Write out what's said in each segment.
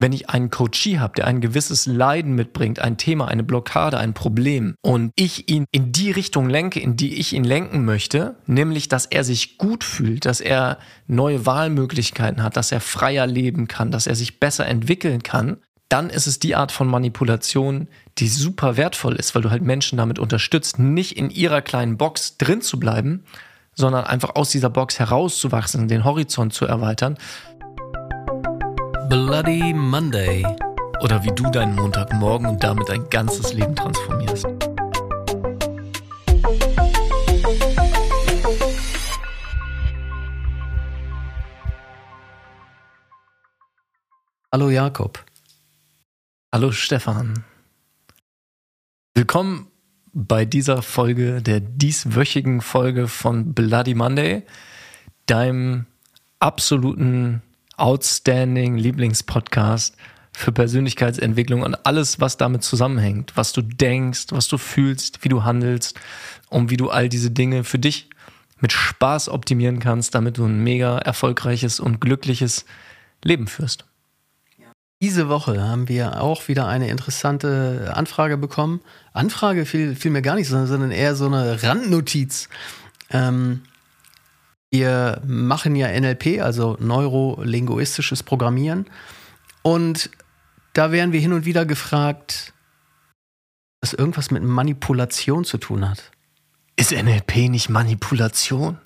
Wenn ich einen Coachie habe, der ein gewisses Leiden mitbringt, ein Thema, eine Blockade, ein Problem und ich ihn in die Richtung lenke, in die ich ihn lenken möchte, nämlich dass er sich gut fühlt, dass er neue Wahlmöglichkeiten hat, dass er freier leben kann, dass er sich besser entwickeln kann, dann ist es die Art von Manipulation, die super wertvoll ist, weil du halt Menschen damit unterstützt, nicht in ihrer kleinen Box drin zu bleiben, sondern einfach aus dieser Box herauszuwachsen, den Horizont zu erweitern. Bloody Monday. Oder wie du deinen Montagmorgen und damit dein ganzes Leben transformierst. Hallo Jakob. Hallo Stefan. Willkommen bei dieser Folge, der dieswöchigen Folge von Bloody Monday, deinem absoluten outstanding Lieblingspodcast für Persönlichkeitsentwicklung und alles, was damit zusammenhängt, was du denkst, was du fühlst, wie du handelst und wie du all diese Dinge für dich mit Spaß optimieren kannst, damit du ein mega erfolgreiches und glückliches Leben führst. Diese Woche haben wir auch wieder eine interessante Anfrage bekommen. Anfrage fiel, fiel mir gar nicht, sondern eher so eine Randnotiz. Ähm, wir machen ja NLP, also neurolinguistisches Programmieren. Und da werden wir hin und wieder gefragt, was irgendwas mit Manipulation zu tun hat. Ist NLP nicht Manipulation?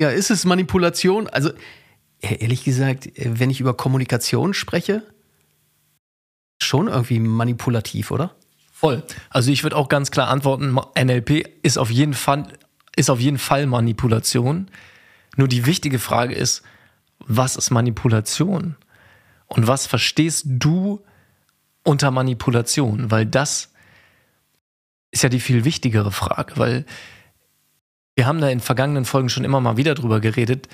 Ja, ist es Manipulation? Also ehrlich gesagt, wenn ich über Kommunikation spreche, schon irgendwie manipulativ, oder? Voll. Also ich würde auch ganz klar antworten, NLP ist auf jeden Fall, ist auf jeden Fall Manipulation. Nur die wichtige Frage ist, was ist Manipulation? Und was verstehst du unter Manipulation? Weil das ist ja die viel wichtigere Frage, weil wir haben da in vergangenen Folgen schon immer mal wieder drüber geredet,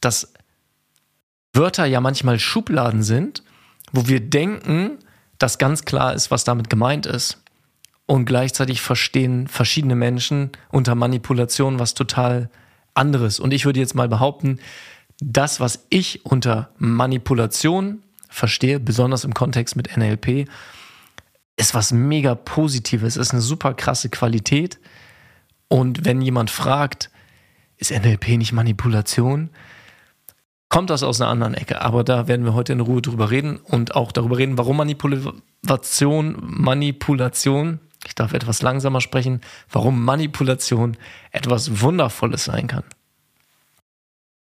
dass Wörter ja manchmal Schubladen sind, wo wir denken, dass ganz klar ist, was damit gemeint ist. Und gleichzeitig verstehen verschiedene Menschen unter Manipulation was total anderes. Und ich würde jetzt mal behaupten, das, was ich unter Manipulation verstehe, besonders im Kontext mit NLP, ist was mega Positives, ist eine super krasse Qualität. Und wenn jemand fragt, ist NLP nicht Manipulation? kommt das aus einer anderen Ecke. Aber da werden wir heute in Ruhe drüber reden und auch darüber reden, warum Manipulation, Manipulation, ich darf etwas langsamer sprechen, warum Manipulation etwas Wundervolles sein kann.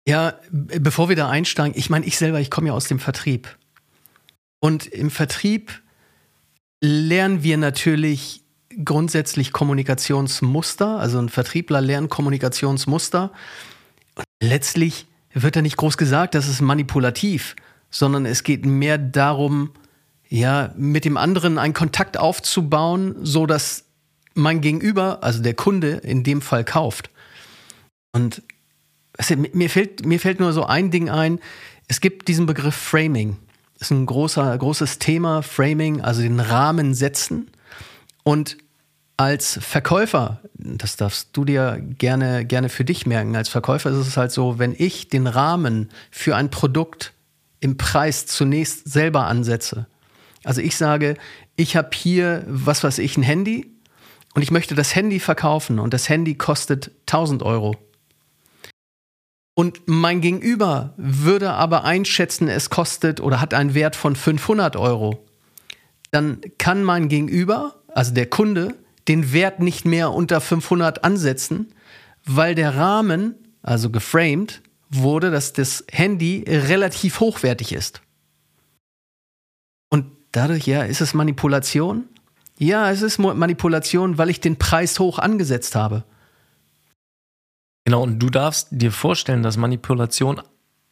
Ja, bevor wir da einsteigen, ich meine, ich selber, ich komme ja aus dem Vertrieb. Und im Vertrieb lernen wir natürlich grundsätzlich Kommunikationsmuster. Also ein Vertriebler lernt Kommunikationsmuster. Und letztlich wird da nicht groß gesagt, das ist manipulativ, sondern es geht mehr darum, ja, mit dem anderen einen Kontakt aufzubauen, so dass mein Gegenüber, also der Kunde, in dem Fall kauft. Und also, mir, fällt, mir fällt nur so ein Ding ein. Es gibt diesen Begriff Framing. Das ist ein großer, großes Thema, Framing, also den Rahmen setzen. Und als Verkäufer, das darfst du dir gerne, gerne für dich merken, als Verkäufer ist es halt so, wenn ich den Rahmen für ein Produkt im Preis zunächst selber ansetze. Also ich sage, ich habe hier, was weiß ich, ein Handy und ich möchte das Handy verkaufen und das Handy kostet 1000 Euro. Und mein Gegenüber würde aber einschätzen, es kostet oder hat einen Wert von 500 Euro. Dann kann mein Gegenüber, also der Kunde, den Wert nicht mehr unter 500 ansetzen, weil der Rahmen, also geframed, wurde, dass das Handy relativ hochwertig ist. Dadurch, ja, ist es Manipulation? Ja, es ist Manipulation, weil ich den Preis hoch angesetzt habe. Genau, und du darfst dir vorstellen, dass Manipulation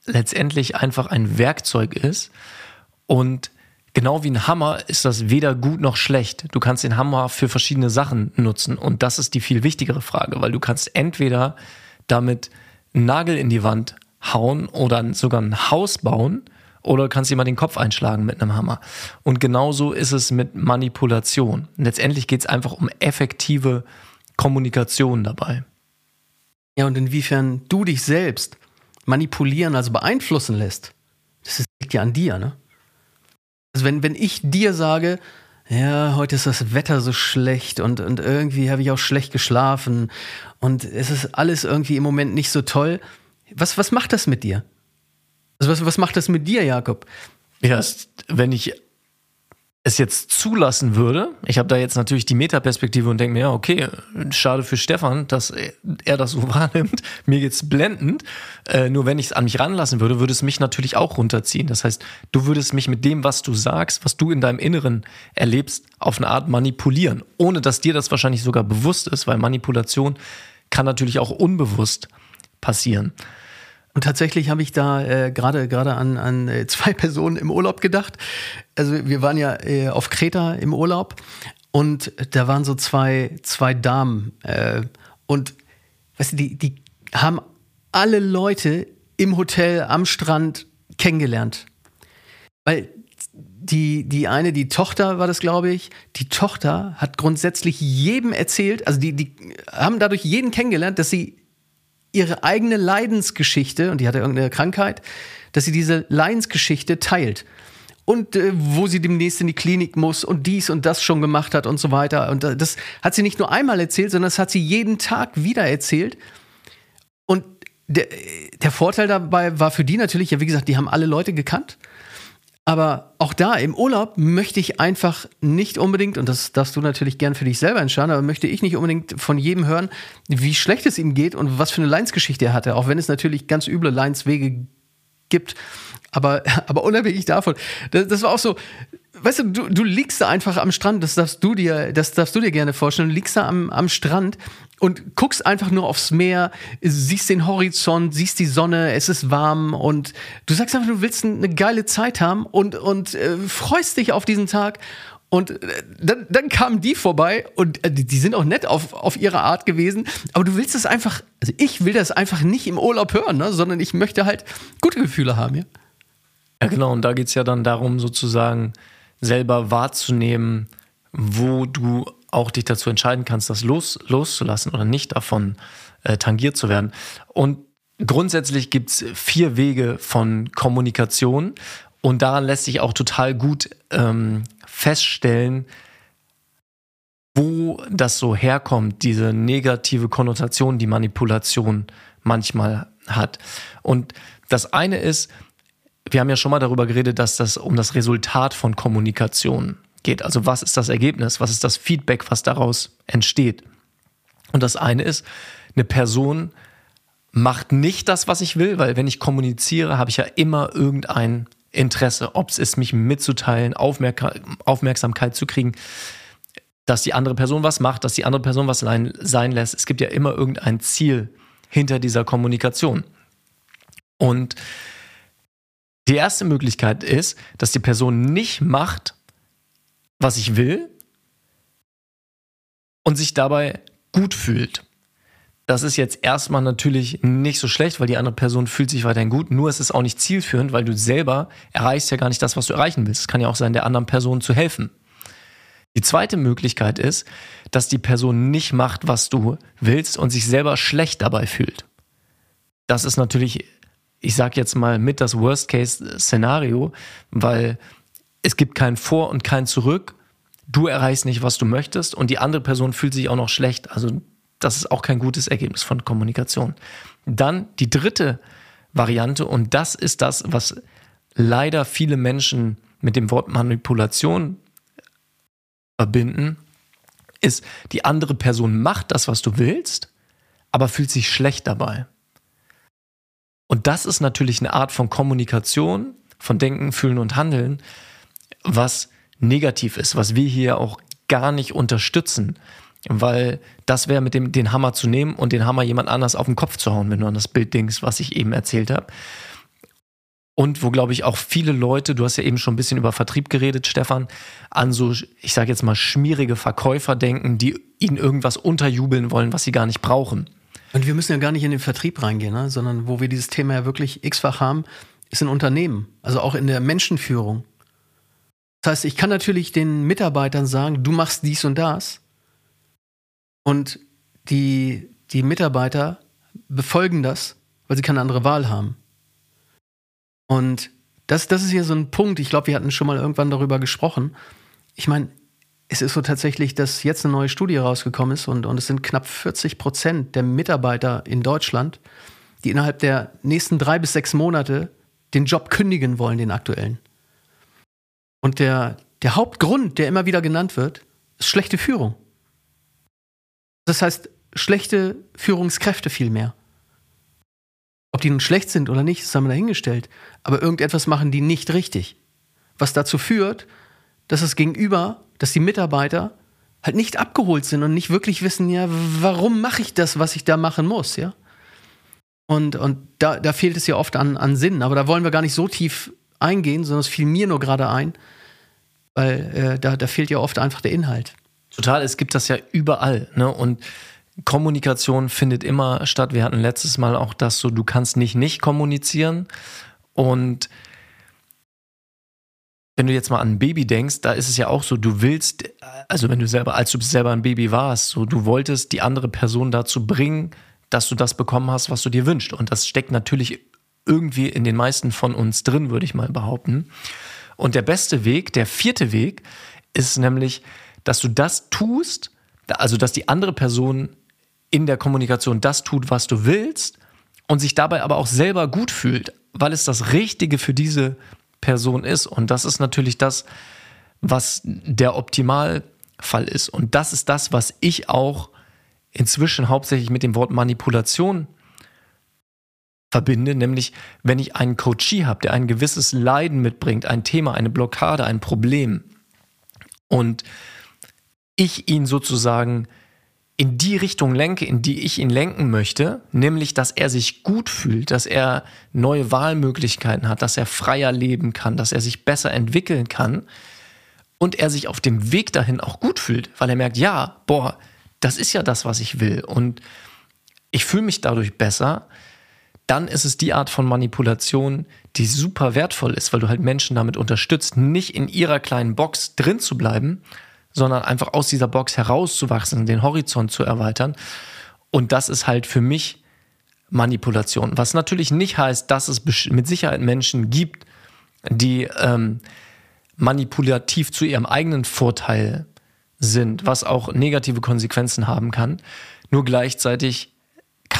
letztendlich einfach ein Werkzeug ist und Genau wie ein Hammer ist das weder gut noch schlecht. Du kannst den Hammer für verschiedene Sachen nutzen. Und das ist die viel wichtigere Frage, weil du kannst entweder damit einen Nagel in die Wand hauen oder sogar ein Haus bauen oder kannst jemand den Kopf einschlagen mit einem Hammer. Und genauso ist es mit Manipulation. Letztendlich geht es einfach um effektive Kommunikation dabei. Ja, und inwiefern du dich selbst manipulieren, also beeinflussen lässt, Das liegt ja an dir, ne? Also wenn, wenn ich dir sage, ja, heute ist das Wetter so schlecht und, und irgendwie habe ich auch schlecht geschlafen und es ist alles irgendwie im Moment nicht so toll. Was, was macht das mit dir? Also was, was macht das mit dir, Jakob? Ja, wenn ich es jetzt zulassen würde, ich habe da jetzt natürlich die Metaperspektive und denke mir, ja, okay, schade für Stefan, dass er das so wahrnimmt. Mir geht's blendend. Äh, nur wenn ich es an mich ranlassen würde, würde es mich natürlich auch runterziehen. Das heißt, du würdest mich mit dem, was du sagst, was du in deinem Inneren erlebst, auf eine Art manipulieren, ohne dass dir das wahrscheinlich sogar bewusst ist, weil Manipulation kann natürlich auch unbewusst passieren. Und tatsächlich habe ich da äh, gerade an, an äh, zwei Personen im Urlaub gedacht. Also wir waren ja äh, auf Kreta im Urlaub und da waren so zwei, zwei Damen. Äh, und weißt du, die, die haben alle Leute im Hotel am Strand kennengelernt. Weil die, die eine, die Tochter war das, glaube ich, die Tochter hat grundsätzlich jedem erzählt, also die, die haben dadurch jeden kennengelernt, dass sie ihre eigene Leidensgeschichte, und die hatte irgendeine Krankheit, dass sie diese Leidensgeschichte teilt. Und äh, wo sie demnächst in die Klinik muss und dies und das schon gemacht hat und so weiter. Und äh, das hat sie nicht nur einmal erzählt, sondern das hat sie jeden Tag wieder erzählt. Und der, der Vorteil dabei war für die natürlich, ja, wie gesagt, die haben alle Leute gekannt. Aber auch da im Urlaub möchte ich einfach nicht unbedingt, und das darfst du natürlich gern für dich selber entscheiden, aber möchte ich nicht unbedingt von jedem hören, wie schlecht es ihm geht und was für eine Leinsgeschichte er hatte, auch wenn es natürlich ganz üble Leinswege gibt. Aber, aber unabhängig davon, das, das war auch so, weißt du, du, du liegst da einfach am Strand, das darfst du dir, das darfst du dir gerne vorstellen, du liegst da am, am Strand und guckst einfach nur aufs Meer, siehst den Horizont, siehst die Sonne, es ist warm und du sagst einfach, du willst eine geile Zeit haben und, und äh, freust dich auf diesen Tag. Und äh, dann, dann kamen die vorbei und äh, die sind auch nett auf, auf ihre Art gewesen. Aber du willst das einfach, also ich will das einfach nicht im Urlaub hören, ne? sondern ich möchte halt gute Gefühle haben, ja. Ja, genau. Und da geht es ja dann darum, sozusagen selber wahrzunehmen, wo du auch dich dazu entscheiden kannst, das los, loszulassen oder nicht davon äh, tangiert zu werden. Und grundsätzlich gibt's vier Wege von Kommunikation und daran lässt sich auch total gut ähm, feststellen, wo das so herkommt, diese negative Konnotation, die Manipulation manchmal hat. Und das eine ist, wir haben ja schon mal darüber geredet, dass das um das Resultat von Kommunikation geht. Also was ist das Ergebnis? Was ist das Feedback, was daraus entsteht? Und das eine ist, eine Person macht nicht das, was ich will, weil wenn ich kommuniziere, habe ich ja immer irgendein Interesse, ob es ist, mich mitzuteilen, Aufmerk Aufmerksamkeit zu kriegen, dass die andere Person was macht, dass die andere Person was sein lässt. Es gibt ja immer irgendein Ziel hinter dieser Kommunikation. Und die erste Möglichkeit ist, dass die Person nicht macht, was ich will und sich dabei gut fühlt. Das ist jetzt erstmal natürlich nicht so schlecht, weil die andere Person fühlt sich weiterhin gut. Nur ist es auch nicht zielführend, weil du selber erreichst ja gar nicht das, was du erreichen willst. Es kann ja auch sein, der anderen Person zu helfen. Die zweite Möglichkeit ist, dass die Person nicht macht, was du willst und sich selber schlecht dabei fühlt. Das ist natürlich, ich sag jetzt mal, mit das Worst-Case-Szenario, weil es gibt kein Vor und kein Zurück. Du erreichst nicht, was du möchtest und die andere Person fühlt sich auch noch schlecht. Also das ist auch kein gutes Ergebnis von Kommunikation. Dann die dritte Variante und das ist das, was leider viele Menschen mit dem Wort Manipulation verbinden, ist, die andere Person macht das, was du willst, aber fühlt sich schlecht dabei. Und das ist natürlich eine Art von Kommunikation, von Denken, Fühlen und Handeln, was negativ ist, was wir hier auch gar nicht unterstützen. Weil das wäre mit dem den Hammer zu nehmen und den Hammer jemand anders auf den Kopf zu hauen, wenn du an das Bild denkst, was ich eben erzählt habe. Und wo, glaube ich, auch viele Leute, du hast ja eben schon ein bisschen über Vertrieb geredet, Stefan, an so, ich sage jetzt mal, schmierige Verkäufer denken, die ihnen irgendwas unterjubeln wollen, was sie gar nicht brauchen. Und wir müssen ja gar nicht in den Vertrieb reingehen, ne? sondern wo wir dieses Thema ja wirklich x-fach haben, ist in Unternehmen, also auch in der Menschenführung. Das heißt, ich kann natürlich den Mitarbeitern sagen, du machst dies und das. Und die, die Mitarbeiter befolgen das, weil sie keine andere Wahl haben. Und das, das ist hier so ein Punkt. Ich glaube, wir hatten schon mal irgendwann darüber gesprochen. Ich meine, es ist so tatsächlich, dass jetzt eine neue Studie rausgekommen ist und, und es sind knapp 40 Prozent der Mitarbeiter in Deutschland, die innerhalb der nächsten drei bis sechs Monate den Job kündigen wollen, den aktuellen. Und der, der Hauptgrund, der immer wieder genannt wird, ist schlechte Führung. Das heißt, schlechte Führungskräfte vielmehr. Ob die nun schlecht sind oder nicht, das haben wir dahingestellt. Aber irgendetwas machen die nicht richtig. Was dazu führt, dass das Gegenüber, dass die Mitarbeiter halt nicht abgeholt sind und nicht wirklich wissen, ja, warum mache ich das, was ich da machen muss, ja? Und, und da, da fehlt es ja oft an, an Sinn. Aber da wollen wir gar nicht so tief eingehen, sondern es fiel mir nur gerade ein, weil äh, da, da fehlt ja oft einfach der Inhalt. Total, es gibt das ja überall. Ne? Und Kommunikation findet immer statt. Wir hatten letztes Mal auch das so, du kannst nicht nicht kommunizieren. Und wenn du jetzt mal an ein Baby denkst, da ist es ja auch so, du willst, also wenn du selber, als du selber ein Baby warst, so du wolltest die andere Person dazu bringen, dass du das bekommen hast, was du dir wünschst. Und das steckt natürlich irgendwie in den meisten von uns drin, würde ich mal behaupten. Und der beste Weg, der vierte Weg, ist nämlich, dass du das tust, also dass die andere Person in der Kommunikation das tut, was du willst und sich dabei aber auch selber gut fühlt, weil es das Richtige für diese Person ist. Und das ist natürlich das, was der Optimalfall ist. Und das ist das, was ich auch inzwischen hauptsächlich mit dem Wort Manipulation verbinde, nämlich wenn ich einen Coachie habe, der ein gewisses Leiden mitbringt, ein Thema, eine Blockade, ein Problem und ich ihn sozusagen in die Richtung lenke, in die ich ihn lenken möchte, nämlich dass er sich gut fühlt, dass er neue Wahlmöglichkeiten hat, dass er freier leben kann, dass er sich besser entwickeln kann und er sich auf dem Weg dahin auch gut fühlt, weil er merkt, ja, boah, das ist ja das, was ich will und ich fühle mich dadurch besser, dann ist es die Art von Manipulation, die super wertvoll ist, weil du halt Menschen damit unterstützt, nicht in ihrer kleinen Box drin zu bleiben, sondern einfach aus dieser Box herauszuwachsen, den Horizont zu erweitern. Und das ist halt für mich Manipulation. Was natürlich nicht heißt, dass es mit Sicherheit Menschen gibt, die ähm, manipulativ zu ihrem eigenen Vorteil sind, was auch negative Konsequenzen haben kann. Nur gleichzeitig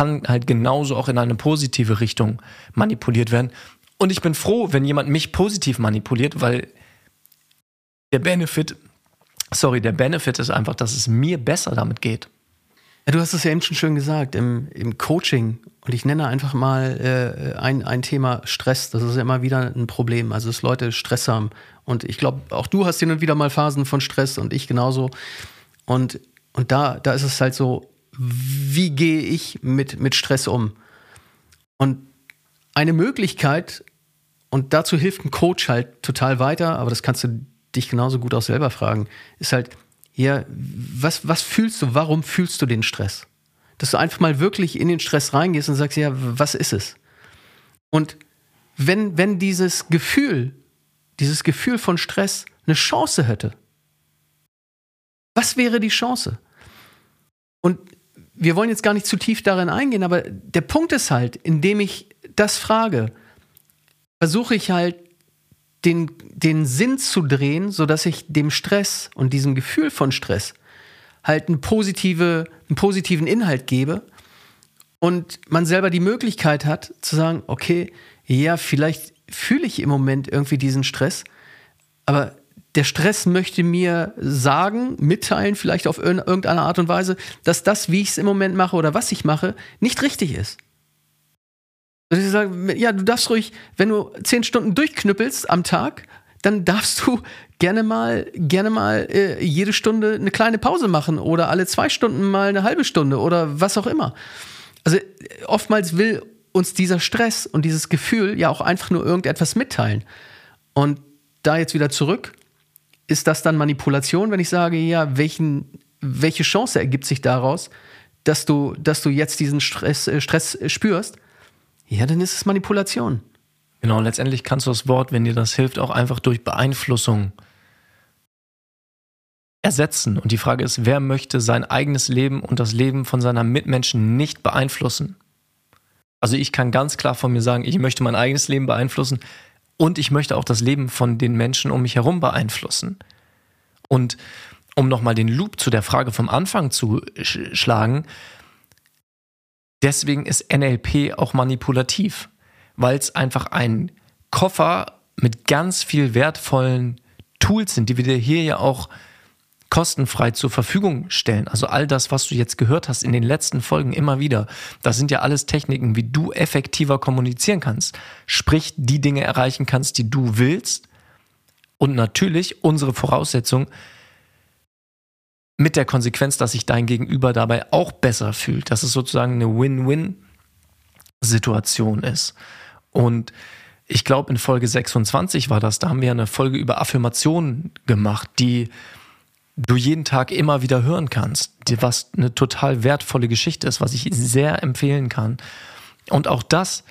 kann halt genauso auch in eine positive Richtung manipuliert werden. Und ich bin froh, wenn jemand mich positiv manipuliert, weil der Benefit sorry, der Benefit ist einfach, dass es mir besser damit geht. Ja, du hast es ja eben schon schön gesagt, im, im Coaching, und ich nenne einfach mal äh, ein, ein Thema Stress, das ist ja immer wieder ein Problem, also dass Leute Stress haben. Und ich glaube, auch du hast hin und wieder mal Phasen von Stress und ich genauso. Und, und da, da ist es halt so, wie gehe ich mit, mit Stress um? Und eine Möglichkeit, und dazu hilft ein Coach halt total weiter, aber das kannst du dich genauso gut auch selber fragen, ist halt, ja, was, was fühlst du, warum fühlst du den Stress? Dass du einfach mal wirklich in den Stress reingehst und sagst, ja, was ist es? Und wenn, wenn dieses Gefühl, dieses Gefühl von Stress eine Chance hätte, was wäre die Chance? Und wir wollen jetzt gar nicht zu tief darin eingehen, aber der Punkt ist halt, indem ich das frage, versuche ich halt den, den Sinn zu drehen, sodass ich dem Stress und diesem Gefühl von Stress halt einen, positive, einen positiven Inhalt gebe und man selber die Möglichkeit hat zu sagen, okay, ja, vielleicht fühle ich im Moment irgendwie diesen Stress, aber der Stress möchte mir sagen, mitteilen, vielleicht auf irgendeine Art und Weise, dass das, wie ich es im Moment mache oder was ich mache, nicht richtig ist. Also ich sage, ja, du darfst ruhig, wenn du zehn Stunden durchknüppelst am Tag, dann darfst du gerne mal, gerne mal äh, jede Stunde eine kleine Pause machen oder alle zwei Stunden mal eine halbe Stunde oder was auch immer. Also oftmals will uns dieser Stress und dieses Gefühl ja auch einfach nur irgendetwas mitteilen. Und da jetzt wieder zurück, ist das dann Manipulation, wenn ich sage, ja, welchen, welche Chance ergibt sich daraus, dass du, dass du jetzt diesen Stress, äh, Stress spürst? Ja, dann ist es Manipulation. Genau, letztendlich kannst du das Wort, wenn dir das hilft, auch einfach durch Beeinflussung ersetzen. Und die Frage ist, wer möchte sein eigenes Leben und das Leben von seiner Mitmenschen nicht beeinflussen? Also ich kann ganz klar von mir sagen, ich möchte mein eigenes Leben beeinflussen und ich möchte auch das Leben von den Menschen um mich herum beeinflussen. Und um nochmal den Loop zu der Frage vom Anfang zu sch schlagen, deswegen ist NLP auch manipulativ, weil es einfach ein Koffer mit ganz viel wertvollen Tools sind, die wir dir hier ja auch kostenfrei zur Verfügung stellen. Also all das, was du jetzt gehört hast in den letzten Folgen immer wieder, das sind ja alles Techniken, wie du effektiver kommunizieren kannst. Sprich, die Dinge erreichen kannst, die du willst. Und natürlich unsere Voraussetzung mit der Konsequenz, dass sich dein Gegenüber dabei auch besser fühlt, dass es sozusagen eine Win-Win-Situation ist. Und ich glaube, in Folge 26 war das, da haben wir eine Folge über Affirmationen gemacht, die du jeden Tag immer wieder hören kannst, was eine total wertvolle Geschichte ist, was ich sehr empfehlen kann. Und auch das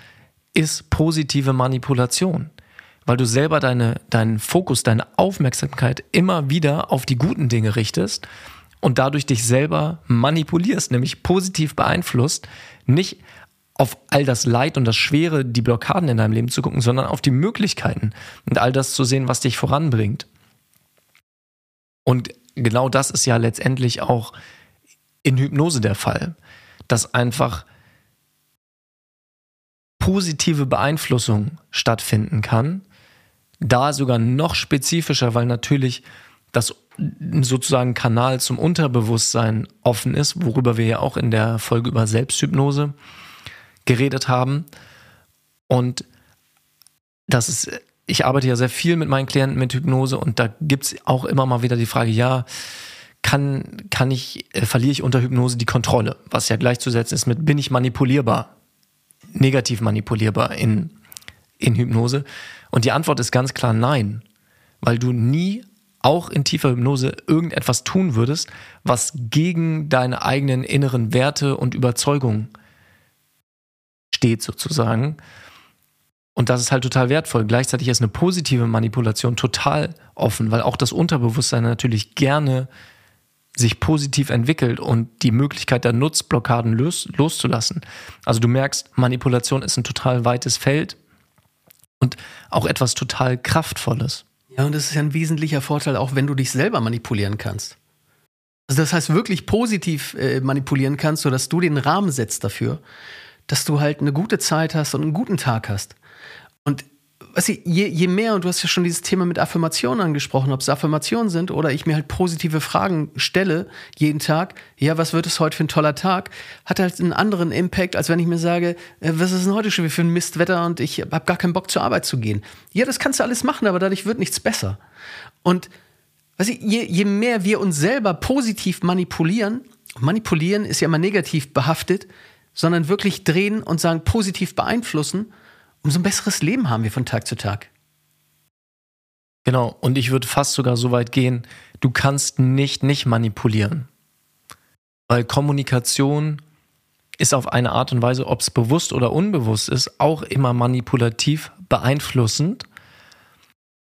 ist positive Manipulation, weil du selber deine, deinen Fokus, deine Aufmerksamkeit immer wieder auf die guten Dinge richtest und dadurch dich selber manipulierst, nämlich positiv beeinflusst, nicht auf all das Leid und das Schwere, die Blockaden in deinem Leben zu gucken, sondern auf die Möglichkeiten und all das zu sehen, was dich voranbringt. Und genau das ist ja letztendlich auch in Hypnose der Fall, dass einfach positive Beeinflussung stattfinden kann. Da sogar noch spezifischer, weil natürlich das sozusagen Kanal zum Unterbewusstsein offen ist, worüber wir ja auch in der Folge über Selbsthypnose geredet haben. Und das ist ich arbeite ja sehr viel mit meinen Klienten mit Hypnose und da gibt es auch immer mal wieder die Frage, ja, kann, kann ich, äh, verliere ich unter Hypnose die Kontrolle? Was ja gleichzusetzen ist mit, bin ich manipulierbar? Negativ manipulierbar in, in Hypnose? Und die Antwort ist ganz klar nein, weil du nie auch in tiefer Hypnose irgendetwas tun würdest, was gegen deine eigenen inneren Werte und Überzeugungen steht sozusagen. Und das ist halt total wertvoll. Gleichzeitig ist eine positive Manipulation total offen, weil auch das Unterbewusstsein natürlich gerne sich positiv entwickelt und die Möglichkeit der Nutzblockaden los, loszulassen. Also du merkst, Manipulation ist ein total weites Feld und auch etwas total Kraftvolles. Ja, und das ist ja ein wesentlicher Vorteil, auch wenn du dich selber manipulieren kannst. Also das heißt, wirklich positiv äh, manipulieren kannst, sodass du den Rahmen setzt dafür, dass du halt eine gute Zeit hast und einen guten Tag hast. Und was ich, je, je mehr, und du hast ja schon dieses Thema mit Affirmationen angesprochen, ob es Affirmationen sind oder ich mir halt positive Fragen stelle jeden Tag, ja, was wird es heute für ein toller Tag, hat halt einen anderen Impact, als wenn ich mir sage, äh, was ist denn heute schon für ein Mistwetter und ich habe gar keinen Bock zur Arbeit zu gehen. Ja, das kannst du alles machen, aber dadurch wird nichts besser. Und was ich, je, je mehr wir uns selber positiv manipulieren, manipulieren ist ja immer negativ behaftet, sondern wirklich drehen und sagen, positiv beeinflussen, umso ein besseres Leben haben wir von Tag zu Tag. Genau, und ich würde fast sogar so weit gehen, du kannst nicht nicht manipulieren. Weil Kommunikation ist auf eine Art und Weise, ob es bewusst oder unbewusst ist, auch immer manipulativ beeinflussend.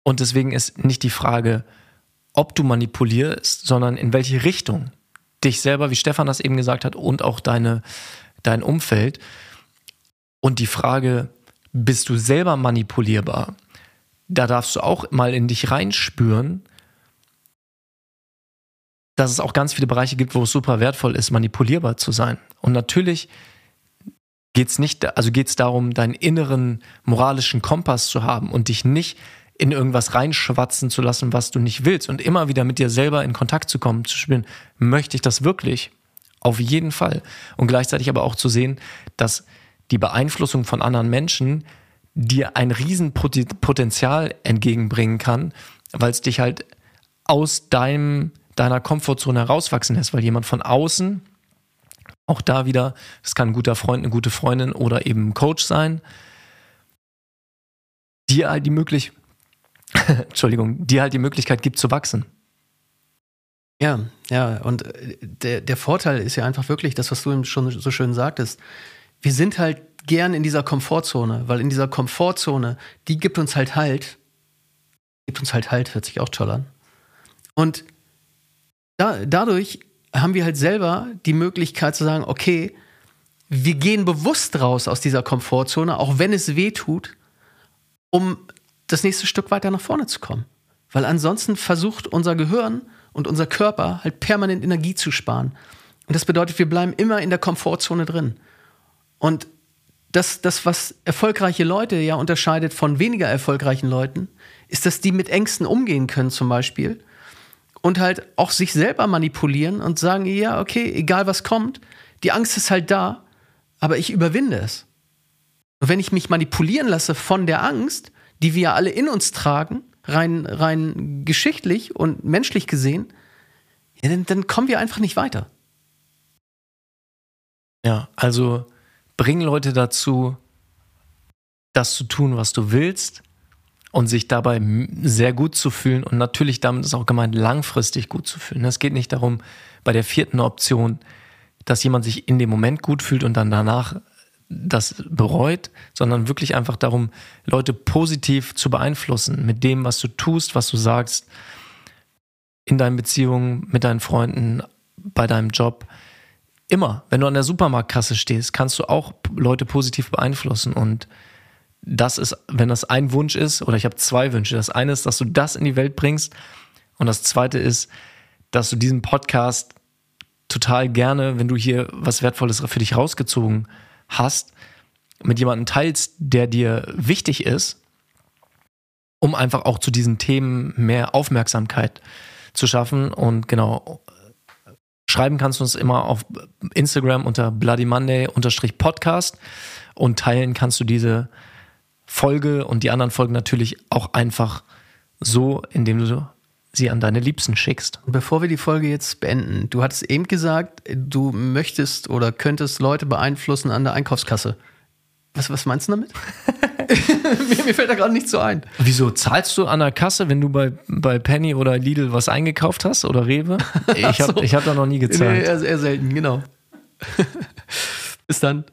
Und deswegen ist nicht die Frage, ob du manipulierst, sondern in welche Richtung dich selber, wie Stefan das eben gesagt hat, und auch deine, dein Umfeld. Und die Frage, bist du selber manipulierbar? Da darfst du auch mal in dich reinspüren, dass es auch ganz viele Bereiche gibt, wo es super wertvoll ist, manipulierbar zu sein. Und natürlich geht es nicht, also geht es darum, deinen inneren moralischen Kompass zu haben und dich nicht in irgendwas reinschwatzen zu lassen, was du nicht willst und immer wieder mit dir selber in Kontakt zu kommen, zu spüren, möchte ich das wirklich? Auf jeden Fall. Und gleichzeitig aber auch zu sehen, dass die Beeinflussung von anderen Menschen dir ein Riesenpotenzial entgegenbringen kann, weil es dich halt aus deinem, deiner Komfortzone herauswachsen lässt, weil jemand von außen, auch da wieder, es kann ein guter Freund, eine gute Freundin oder eben ein Coach sein, dir halt die Möglichkeit, Entschuldigung, dir halt die Möglichkeit gibt zu wachsen. Ja, ja, und äh, der, der Vorteil ist ja einfach wirklich das, was du schon so schön sagtest wir sind halt gern in dieser Komfortzone, weil in dieser Komfortzone, die gibt uns halt Halt. Gibt uns halt Halt, hört sich auch toll an. Und da, dadurch haben wir halt selber die Möglichkeit zu sagen, okay, wir gehen bewusst raus aus dieser Komfortzone, auch wenn es weh tut, um das nächste Stück weiter nach vorne zu kommen. Weil ansonsten versucht unser Gehirn und unser Körper halt permanent Energie zu sparen. Und das bedeutet, wir bleiben immer in der Komfortzone drin. Und das, das, was erfolgreiche Leute ja unterscheidet von weniger erfolgreichen Leuten, ist, dass die mit Ängsten umgehen können zum Beispiel und halt auch sich selber manipulieren und sagen, ja, okay, egal was kommt, die Angst ist halt da, aber ich überwinde es. Und wenn ich mich manipulieren lasse von der Angst, die wir alle in uns tragen, rein, rein geschichtlich und menschlich gesehen, ja, dann, dann kommen wir einfach nicht weiter. Ja, also bring Leute dazu, das zu tun, was du willst und sich dabei sehr gut zu fühlen und natürlich damit ist auch gemeint, langfristig gut zu fühlen. Es geht nicht darum, bei der vierten Option, dass jemand sich in dem Moment gut fühlt und dann danach das bereut, sondern wirklich einfach darum, Leute positiv zu beeinflussen mit dem, was du tust, was du sagst, in deinen Beziehungen, mit deinen Freunden, bei deinem Job. Immer, wenn du an der Supermarktkasse stehst, kannst du auch Leute positiv beeinflussen. Und das ist, wenn das ein Wunsch ist, oder ich habe zwei Wünsche. Das eine ist, dass du das in die Welt bringst. Und das zweite ist, dass du diesen Podcast total gerne, wenn du hier was Wertvolles für dich rausgezogen hast, mit jemandem teilst, der dir wichtig ist, um einfach auch zu diesen Themen mehr Aufmerksamkeit zu schaffen. Und genau, schreiben kannst du uns immer auf Instagram unter Bloody Monday Podcast und teilen kannst du diese Folge und die anderen Folgen natürlich auch einfach so, indem du sie an deine Liebsten schickst. Bevor wir die Folge jetzt beenden, du hattest eben gesagt, du möchtest oder könntest Leute beeinflussen an der Einkaufskasse. Was, was meinst du damit? mir, mir, fällt da gerade nichts so ein. Wieso zahlst du an der Kasse, wenn du bei, bei Penny oder Lidl was eingekauft hast oder Rewe? Ich habe so. hab da noch nie gezahlt. Nee, eher, eher selten, genau. Bis dann.